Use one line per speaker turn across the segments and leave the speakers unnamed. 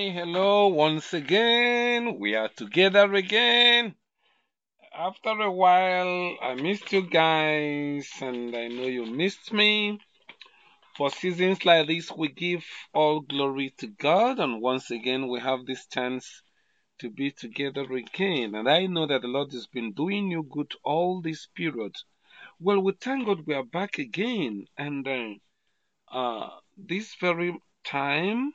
Hi, hello, once again. We are together again. After a while, I missed you guys, and I know you missed me. For seasons like this, we give all glory to God, and once again, we have this chance to be together again. And I know that the Lord has been doing you good all this period. Well, we thank God we are back again, and uh, uh, this very time,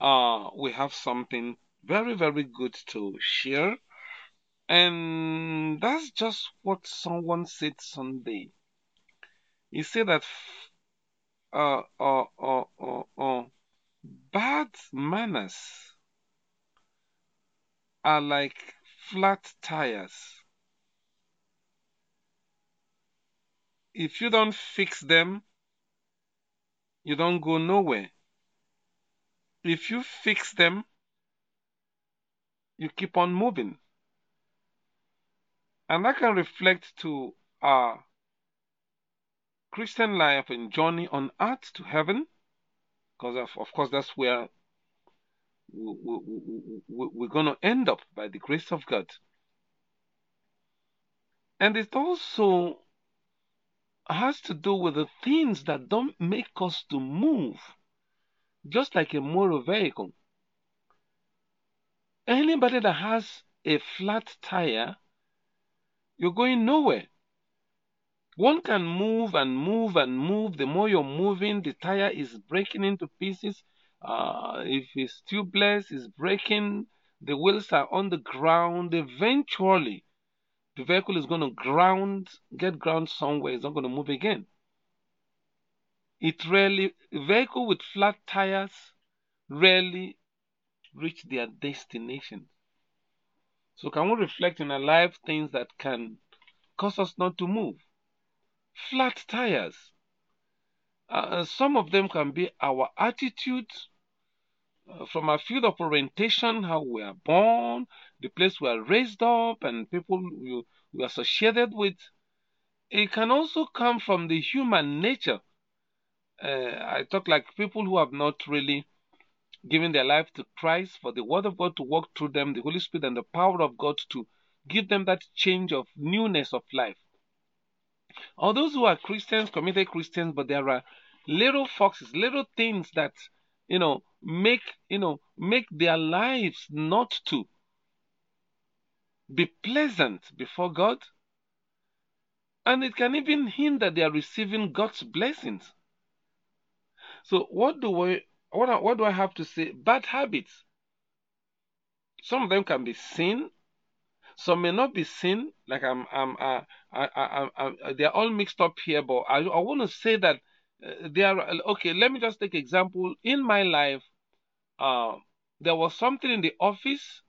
uh, we have something very, very good to share. And that's just what someone said Sunday. He said that uh, uh, uh, uh, uh, bad manners are like flat tires. If you don't fix them, you don't go nowhere. If you fix them, you keep on moving. And that can reflect to our Christian life and journey on earth to heaven, because of, of course that's where we, we, we, we're going to end up by the grace of God. And it also has to do with the things that don't make us to move, just like a motor vehicle. Anybody that has a flat tire, you're going nowhere. One can move and move and move. The more you're moving, the tire is breaking into pieces. Uh, if it's tubeless, it's breaking. The wheels are on the ground. Eventually, the vehicle is going to ground, get ground somewhere. It's not going to move again. It rarely, vehicle with flat tires rarely reach their destination. So can we reflect in our life things that can cause us not to move? Flat tires. Uh, some of them can be our attitude uh, from our field of orientation, how we are born, the place we are raised up, and people we, we are associated with. It can also come from the human nature. Uh, I talk like people who have not really given their life to Christ, for the Word of God to work through them, the Holy Spirit and the power of God to give them that change of newness of life. Or those who are Christians, committed Christians, but there are little foxes, little things that you know make you know make their lives not to be pleasant before God, and it can even hinder their receiving God's blessings. So, what do I what, what do I have to say? Bad habits. Some of them can be sin. Some may not be sin. Like I'm, I'm, uh, I, I, I, they're all mixed up here. But I, I want to say that uh, they are okay. Let me just take example. In my life, uh, there was something in the office.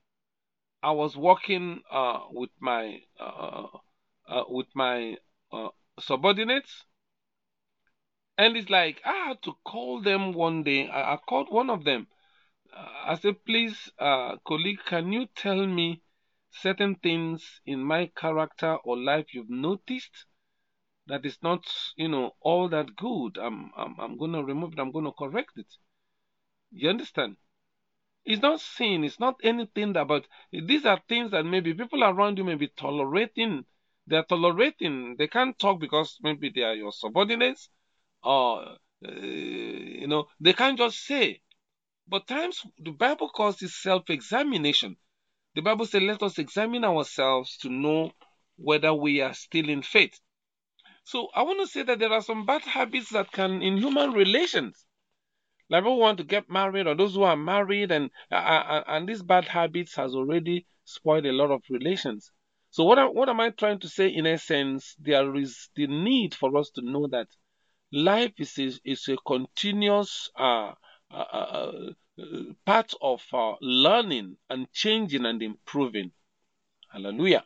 I was working uh, with my uh, uh, with my uh, subordinates, and it's like I had to call them one day. I, I called one of them. I said, please, uh, colleague, can you tell me certain things in my character or life you've noticed that is not, you know, all that good. I'm, I'm, I'm going to remove it. I'm going to correct it. You understand? It's not sin. It's not anything but these are things that maybe people around you may be tolerating. They're tolerating. They can't talk because maybe they are your subordinates or, uh, you know, they can't just say. But times the Bible calls this self examination. The Bible says, let us examine ourselves to know whether we are still in faith. So I want to say that there are some bad habits that can, in human relations, like people want to get married or those who are married, and uh, and these bad habits has already spoiled a lot of relations. So what what am I trying to say? In essence, there is the need for us to know that life is a, is a continuous uh, uh, uh, part of learning and changing and improving. Hallelujah.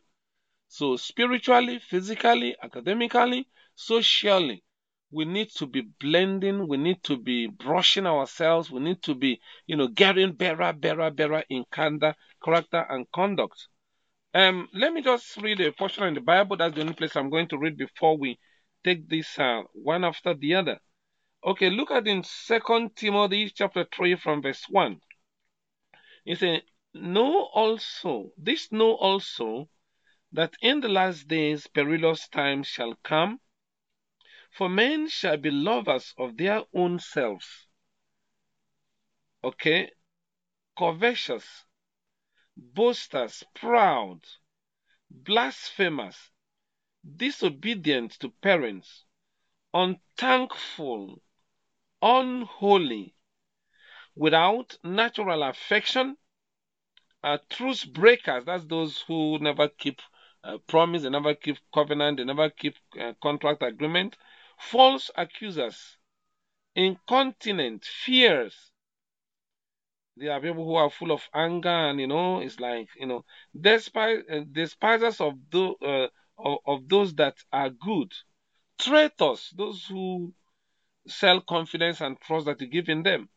So, spiritually, physically, academically, socially, we need to be blending, we need to be brushing ourselves, we need to be, you know, getting better, better, better in character and conduct. Um, let me just read a portion in the Bible. That's the only place I'm going to read before we take this uh, one after the other. Okay, look at in Second Timothy chapter 3 from verse 1. He said, Know also, this know also, that in the last days perilous times shall come, for men shall be lovers of their own selves. Okay? Covetous, boasters, proud, blasphemers, disobedient to parents, unthankful, unholy, without natural affection, uh, truce breakers. That's those who never keep uh, promise, they never keep covenant, they never keep uh, contract agreement. False accusers, incontinent, fears. There are people who are full of anger, and you know, it's like you know, despise uh, despisers of, the, uh, of of those that are good, traitors, those who sell confidence and trust that you give in them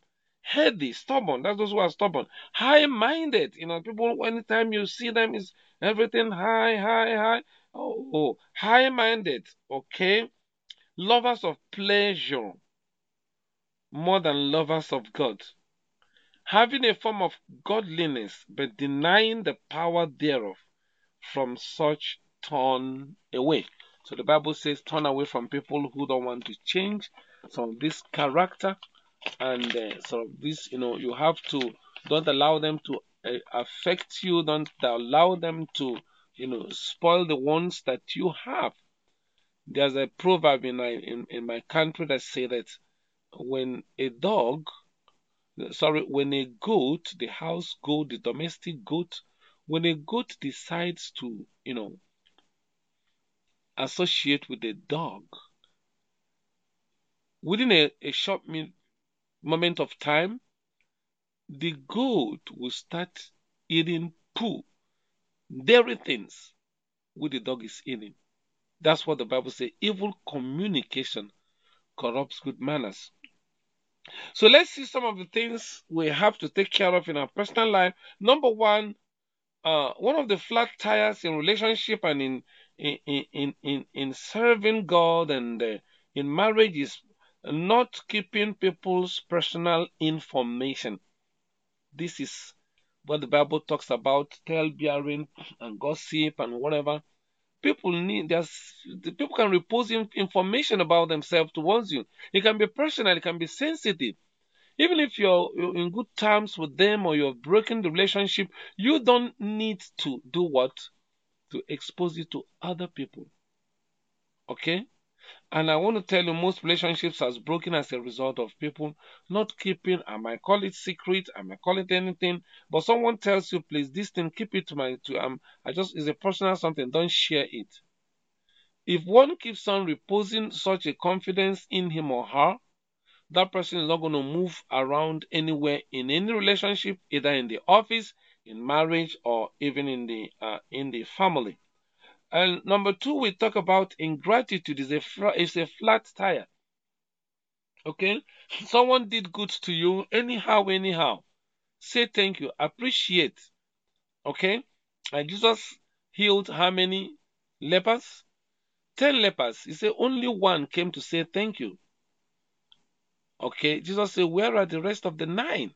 heady, stubborn. That's those who are stubborn. High minded. You know, people, anytime you see them, is everything high, high, high. Oh, oh. high minded. Okay. Lovers of pleasure more than lovers of God. Having a form of godliness, but denying the power thereof. From such turn away. So the Bible says, turn away from people who don't want to change. Some of this character and uh, this you know you have to don't allow them to uh, affect you. Don't allow them to you know spoil the ones that you have. There's a proverb in my in, in my country that say that when a dog sorry when a goat the house goat the domestic goat when a goat decides to you know associate with a dog within a, a short moment of time, the goat will start eating poo, dairy things, which the dog is eating. That's what the Bible says. Evil communication corrupts good manners. So let's see some of the things we have to take care of in our personal life. Number one, uh, one of the flat tires in relationship and in in in in, in serving God and uh, in marriage is not keeping people's personal information. This is what the Bible talks about tale bearing and gossip and whatever. People need there's people can repose information about themselves towards you. It can be personal, it can be sensitive. Even if you're in good terms with them or you're broken the relationship, you don't need to do what? To expose it to other people. Okay? And I want to tell you, most relationships has broken as a result of people not keeping, I might call it secret, I might call it anything, but someone tells you, please, this thing, keep it to my, to, um, I just, it's a personal something, don't share it. If one keeps on reposing such a confidence in him or her, that person is not going to move around anywhere in any relationship, either in the office, in marriage, or even in the, uh, in the family. And number two, we talk about ingratitude is a is a flat tire. Okay, someone did good to you anyhow, anyhow. Say thank you, appreciate. Okay, and Jesus healed how many lepers? Ten lepers. He said only one came to say thank you. Okay, Jesus said, Where are the rest of the nine?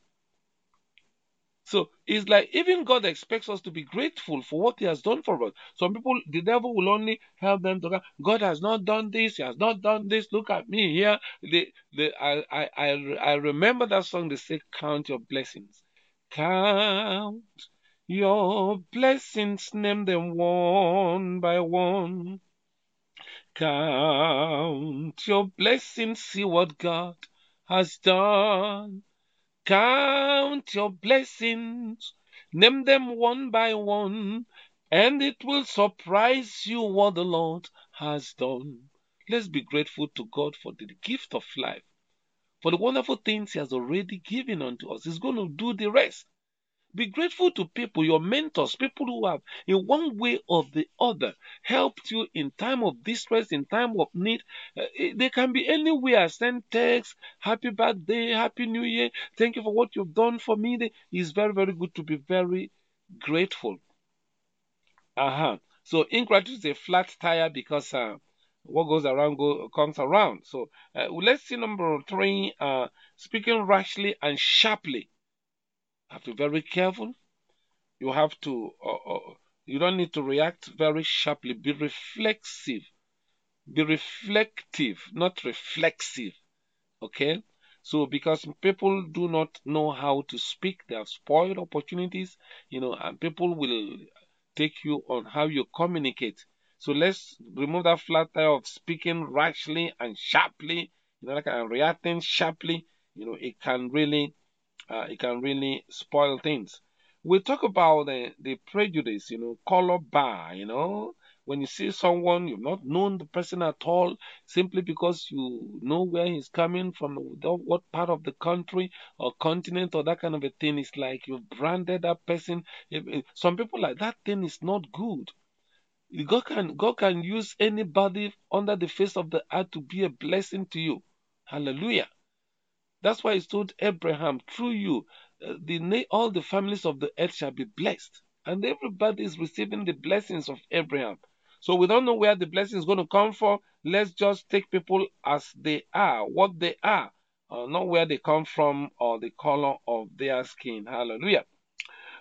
So it's like even God expects us to be grateful for what He has done for us. Some people, the devil will only help them to go, God has not done this, He has not done this. Look at me here. The, the, I, I, I, I remember that song, they say, Count your blessings. Count your blessings, name them one by one. Count your blessings, see what God has done. Count your blessings, name them one by one, and it will surprise you what the Lord has done. Let's be grateful to God for the gift of life, for the wonderful things He has already given unto us. He's going to do the rest. Be grateful to people, your mentors, people who have, in one way or the other, helped you in time of distress, in time of need. Uh, they can be anywhere. Send text, happy birthday, happy new year. Thank you for what you've done for me. It's very, very good to be very grateful. Uh-huh. So ingratitude is a flat tire because uh, what goes around go, comes around. So uh, let's see number three, uh, speaking rashly and sharply. Have to be very careful. You have to. Uh, uh, you don't need to react very sharply. Be reflexive. Be reflective, not reflexive. Okay. So because people do not know how to speak, they have spoiled opportunities, you know, and people will take you on how you communicate. So let's remove that flat tire of speaking rashly and sharply, you know, like and reacting sharply. You know, it can really, uh, it can really spoil things. We talk about the, the prejudice, you know, color bar, you know, when you see someone you've not known the person at all, simply because you know where he's coming from, what part of the country or continent or that kind of a thing, it's like you've branded that person. Some people like that thing is not good. God can God can use anybody under the face of the earth to be a blessing to you. Hallelujah. That's why he told Abraham, through you, uh, the all the families of the earth shall be blessed. And everybody is receiving the blessings of Abraham. So we don't know where the blessing is going to come from. Let's just take people as they are, what they are, uh, not where they come from or the color of their skin. Hallelujah.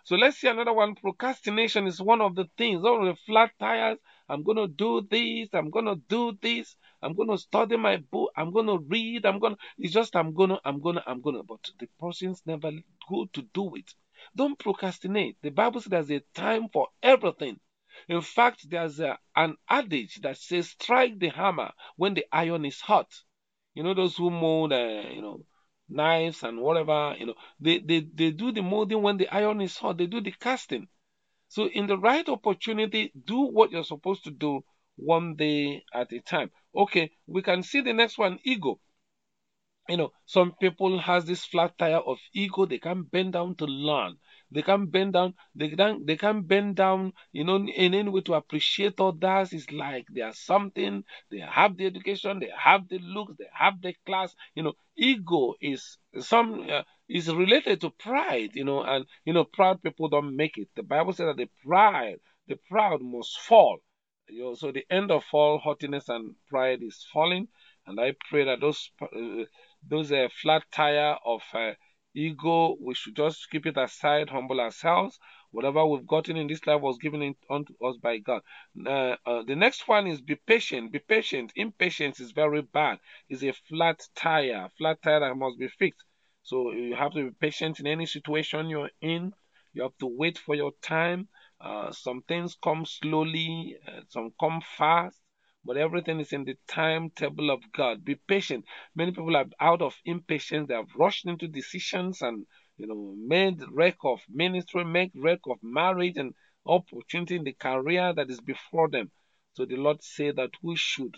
So let's see another one. Procrastination is one of the things. All the flat tires. I'm going to do this. I'm going to do this. I'm going to study my book. I'm going to read. I'm going to, it's just, I'm going to, I'm going to, I'm going to, but the person's never go to do it. Don't procrastinate. The Bible says there's a time for everything. In fact, there's a, an adage that says, strike the hammer when the iron is hot. You know, those who mold, uh, you know, knives and whatever, you know, they, they, they do the molding when the iron is hot. They do the casting. So in the right opportunity, do what you're supposed to do one day at a time. Okay, we can see the next one, ego. You know, some people has this flat tire of ego. They can't bend down to learn. They can't bend down. They can they can bend down. You know, in any way to appreciate others. It's like they are something. They have the education. They have the looks. They have the class. You know, ego is some uh, is related to pride. You know, and you know, proud people don't make it. The Bible says that the pride, the proud must fall. You know, so the end of all haughtiness and pride is falling. And I pray that those uh, those uh, flat tire of uh, ego, we should just keep it aside, humble ourselves. Whatever we've gotten in this life was given unto us by God. Uh, uh, the next one is be patient. Be patient. Impatience is very bad. It's a flat tire, flat tire that must be fixed. So you have to be patient in any situation you're in. You have to wait for your time. Uh, some things come slowly, uh, some come fast but everything is in the timetable of God. Be patient. Many people are out of impatience. They have rushed into decisions and you know made wreck of ministry, make wreck of marriage and opportunity in the career that is before them. So the Lord said that we should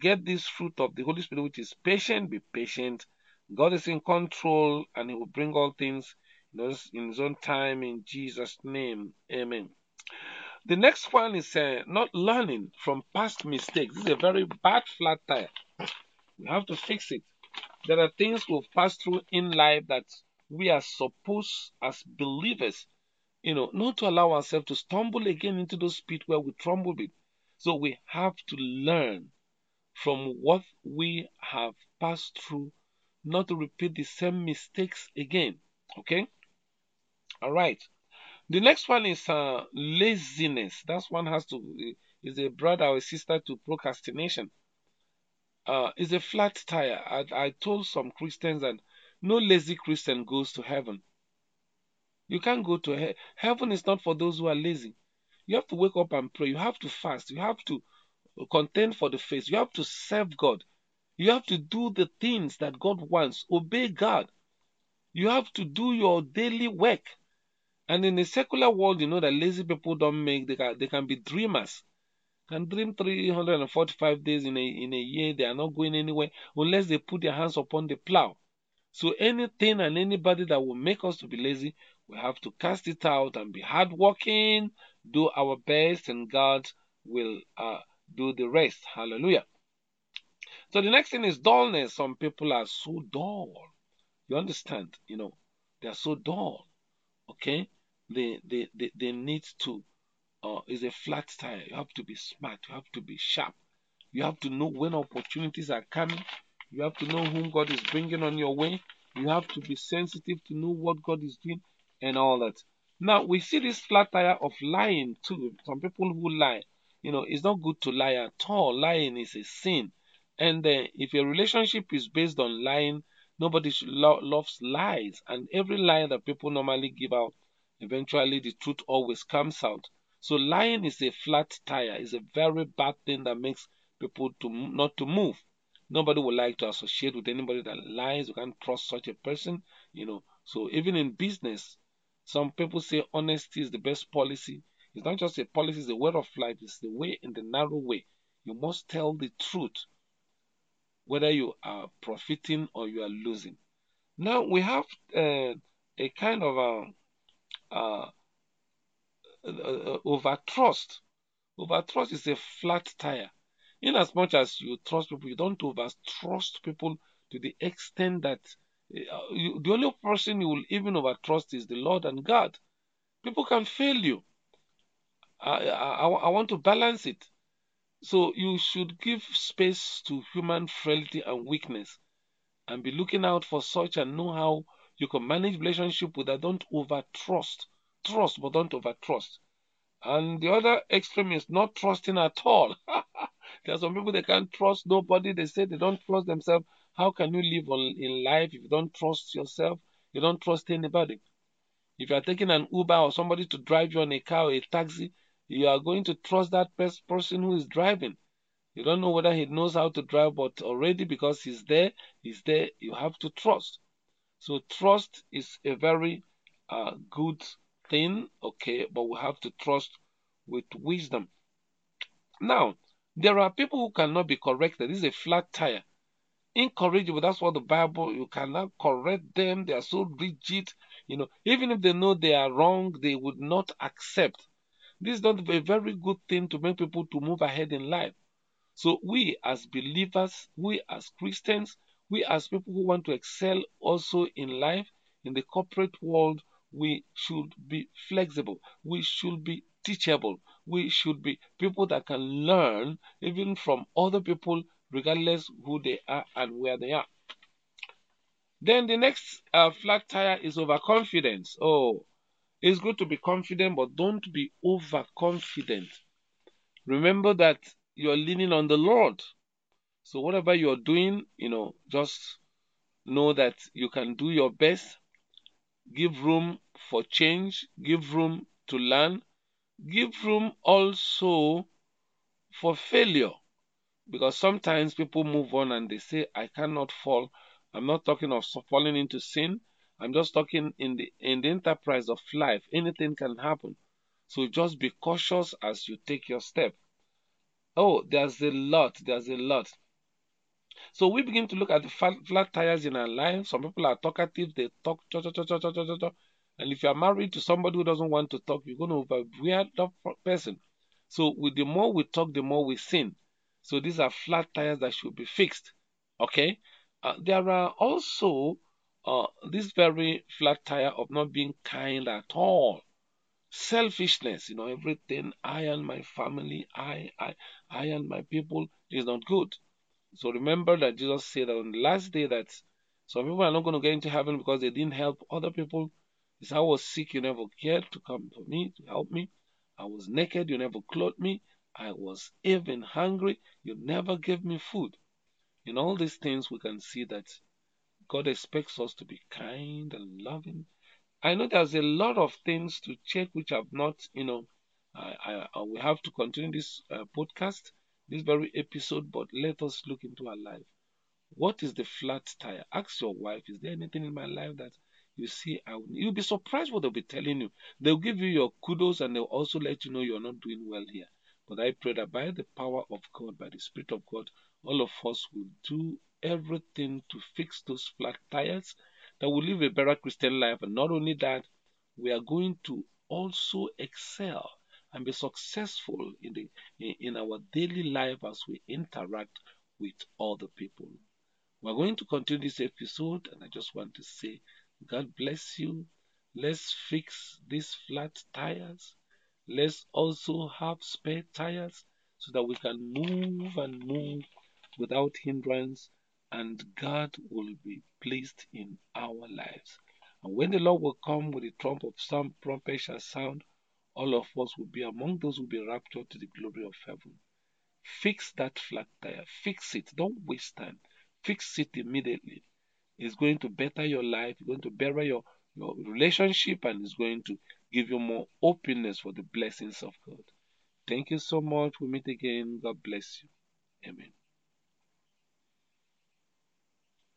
get this fruit of the Holy Spirit, which is patient. Be patient. God is in control, and He will bring all things in His own time. In Jesus' name, Amen. The next one is uh, not learning from past mistakes. This is a very bad flat tire. You have to fix it. There are things we've passed through in life that we are supposed, as believers, you know, not to allow ourselves to stumble again into those pits where we tremble with. So we have to learn from what we have passed through, not to repeat the same mistakes again. Okay? All right. The next one is uh, laziness. That one has to is a brother or a sister to procrastination. Uh, is a flat tire. I, I told some Christians that no lazy Christian goes to heaven. You can't go to he- heaven. Is not for those who are lazy. You have to wake up and pray. You have to fast. You have to contend for the faith. You have to serve God. You have to do the things that God wants. Obey God. You have to do your daily work. And in the secular world, you know that lazy people don't make, they can, they can be dreamers. Can dream 345 days in a, in a year. They are not going anywhere unless they put their hands upon the plow. So anything and anybody that will make us to be lazy, we have to cast it out and be hardworking, do our best, and God will uh, do the rest. Hallelujah. So the next thing is dullness. Some people are so dull. You understand? You know, they are so dull. Okay? They they they, need to uh, is a flat tire. You have to be smart. You have to be sharp. You have to know when opportunities are coming. You have to know whom God is bringing on your way. You have to be sensitive to know what God is doing. and all that. Now we see this flat tire of lying too. Some people who lie, you know, it's not good to lie at all. Lying is a sin. And uh, if a relationship is based on lying, nobody lo- loves lies. And every lie that people normally give out, eventually the truth always comes out. So lying is a flat tire. It's a very bad thing that makes people to not to move. Nobody would like to associate with anybody that lies. You can't trust such a person, you know. So even in business, some people say honesty is the best policy. It's not just a policy, it's a way of life. It's the way in the narrow way. You must tell the truth, whether you are profiting or you are losing. Now we have uh, a kind of a, uh, uh, over trust. Over trust is a flat tire. In as much as you trust people, you don't over trust people to the extent that uh, you, the only person you will even over trust is the Lord and God. People can fail you. I, I, I want to balance it. So you should give space to human frailty and weakness and be looking out for such and know how you can manage relationship with that. Don't over trust. Trust, but don't over trust. And the other extreme is not trusting at all. there are some people they can't trust nobody. They say they don't trust themselves. How can you live on, in life if you don't trust yourself? You don't trust anybody. If you are taking an Uber or somebody to drive you on a car or a taxi, you are going to trust that person who is driving. You don't know whether he knows how to drive, but already because he's there, he's there, you have to trust. So trust is a very uh, good thing, okay, but we have to trust with wisdom. Now, there are people who cannot be corrected. This is a flat tire incorrigible. That's what the Bible, you cannot correct them. They are so rigid. You know, even if they know they are wrong, they would not accept. This is not a very good thing to make people to move ahead in life. So we as believers, we as Christians, we as people who want to excel also in life, in the corporate world, we should be flexible. We should be teachable. We should be people that can learn even from other people regardless who they are and where they are. Then the next uh, flat tire is overconfidence. Oh, it's good to be confident, but don't be overconfident. Remember that you're leaning on the Lord. So whatever you're doing, you know, just know that you can do your best. Give room for change. Give room to learn. Give room also for failure. Because sometimes people move on and they say i cannot fall. I'm not talking of falling into sin. I'm just talking in the in the enterprise of life. Anything can happen. So just be cautious as you take your step. Oh there's a lot. There's a lot so we begin to look at the flat, flat tires in our life some people are talkative they talk cha, cha, cha, cha, cha. and if you're married to somebody who doesn't want to talk you're going to overwear that person so with the more we talk the more we sin so these are flat tires that should be fixed. Okay. Uh, there are also uh, this very flat tire of not being kind at all. Selfishness, you know, everything I and my family, I, I, I and my people is not good. So remember that Jesus said that on the last day that some people are not going to get into heaven because they didn't help other people. He said, I was sick, you never cared to come for me, to help me. I was naked, you never clothed me. I was even hungry. You never gave me food. In all these things, we can see that God expects us to be kind and loving. I know there's a lot of things to check which have not, you know, I, I, we have to continue this uh, podcast, this very episode, but let us look into our life. What is the flat tire? Ask your wife, is there anything in my life that you see? I you'll be surprised what they'll be telling you. They'll give you your kudos and they'll also let you know you're not doing well here. But I pray that by the power of God, by the Spirit of God, all of us will do everything to fix those flat tires, that will live a better Christian life. And not only that, we are going to also excel and be successful in the in our daily life as we interact with other people. We're going to continue this episode, and I just want to say, God bless you. Let's fix these flat tires let's also have spare tires so that we can move and move without hindrance and God will be pleased in our lives. And when the Lord will come with the trump of some trumpet shall sound, all of us will be among those who will be raptured to the glory of heaven. Fix that flat tire. Fix it. Don't waste time. Fix it immediately. It's going to better your life. It's going to better your, your relationship and it's going to give you more openness for the blessings of God. Thank you so much. We meet again. God bless you. Amen.